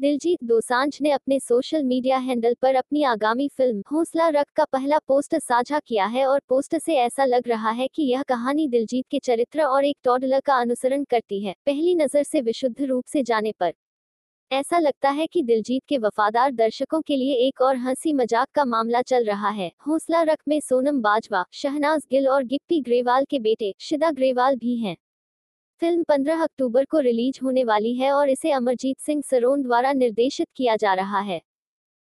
दिलजीत दोसांझ ने अपने social media handle पर अपनी आगामी फ़िल्म हौसला रख का पहला पोस्ट साझा किया है और पोस्ट से ऐसा लग रहा है कि यह कहानी दिलजीत के चरित्र और एक टॉडलर का अनुसरण करती है, पहली नज़र से विशुद्ध रूप से जाने पर। ऐसा लगता है कि दिलजीत के वफादार दर्शकों के लिए एक और हँसी मज़ाक का मामला चल रहा है। हौसला रख में सोनम बाजवा, शहनाज गिल और गिप्पी ग्रेवाल के बेटे शिदा ग्रेवाल भी हैं। फ़िल्म 15 अक्टूबर को रिलीज़ होने वाली है और इसे अमरजीत सिंह सरोन द्वारा निर्देशित किया जा रहा है।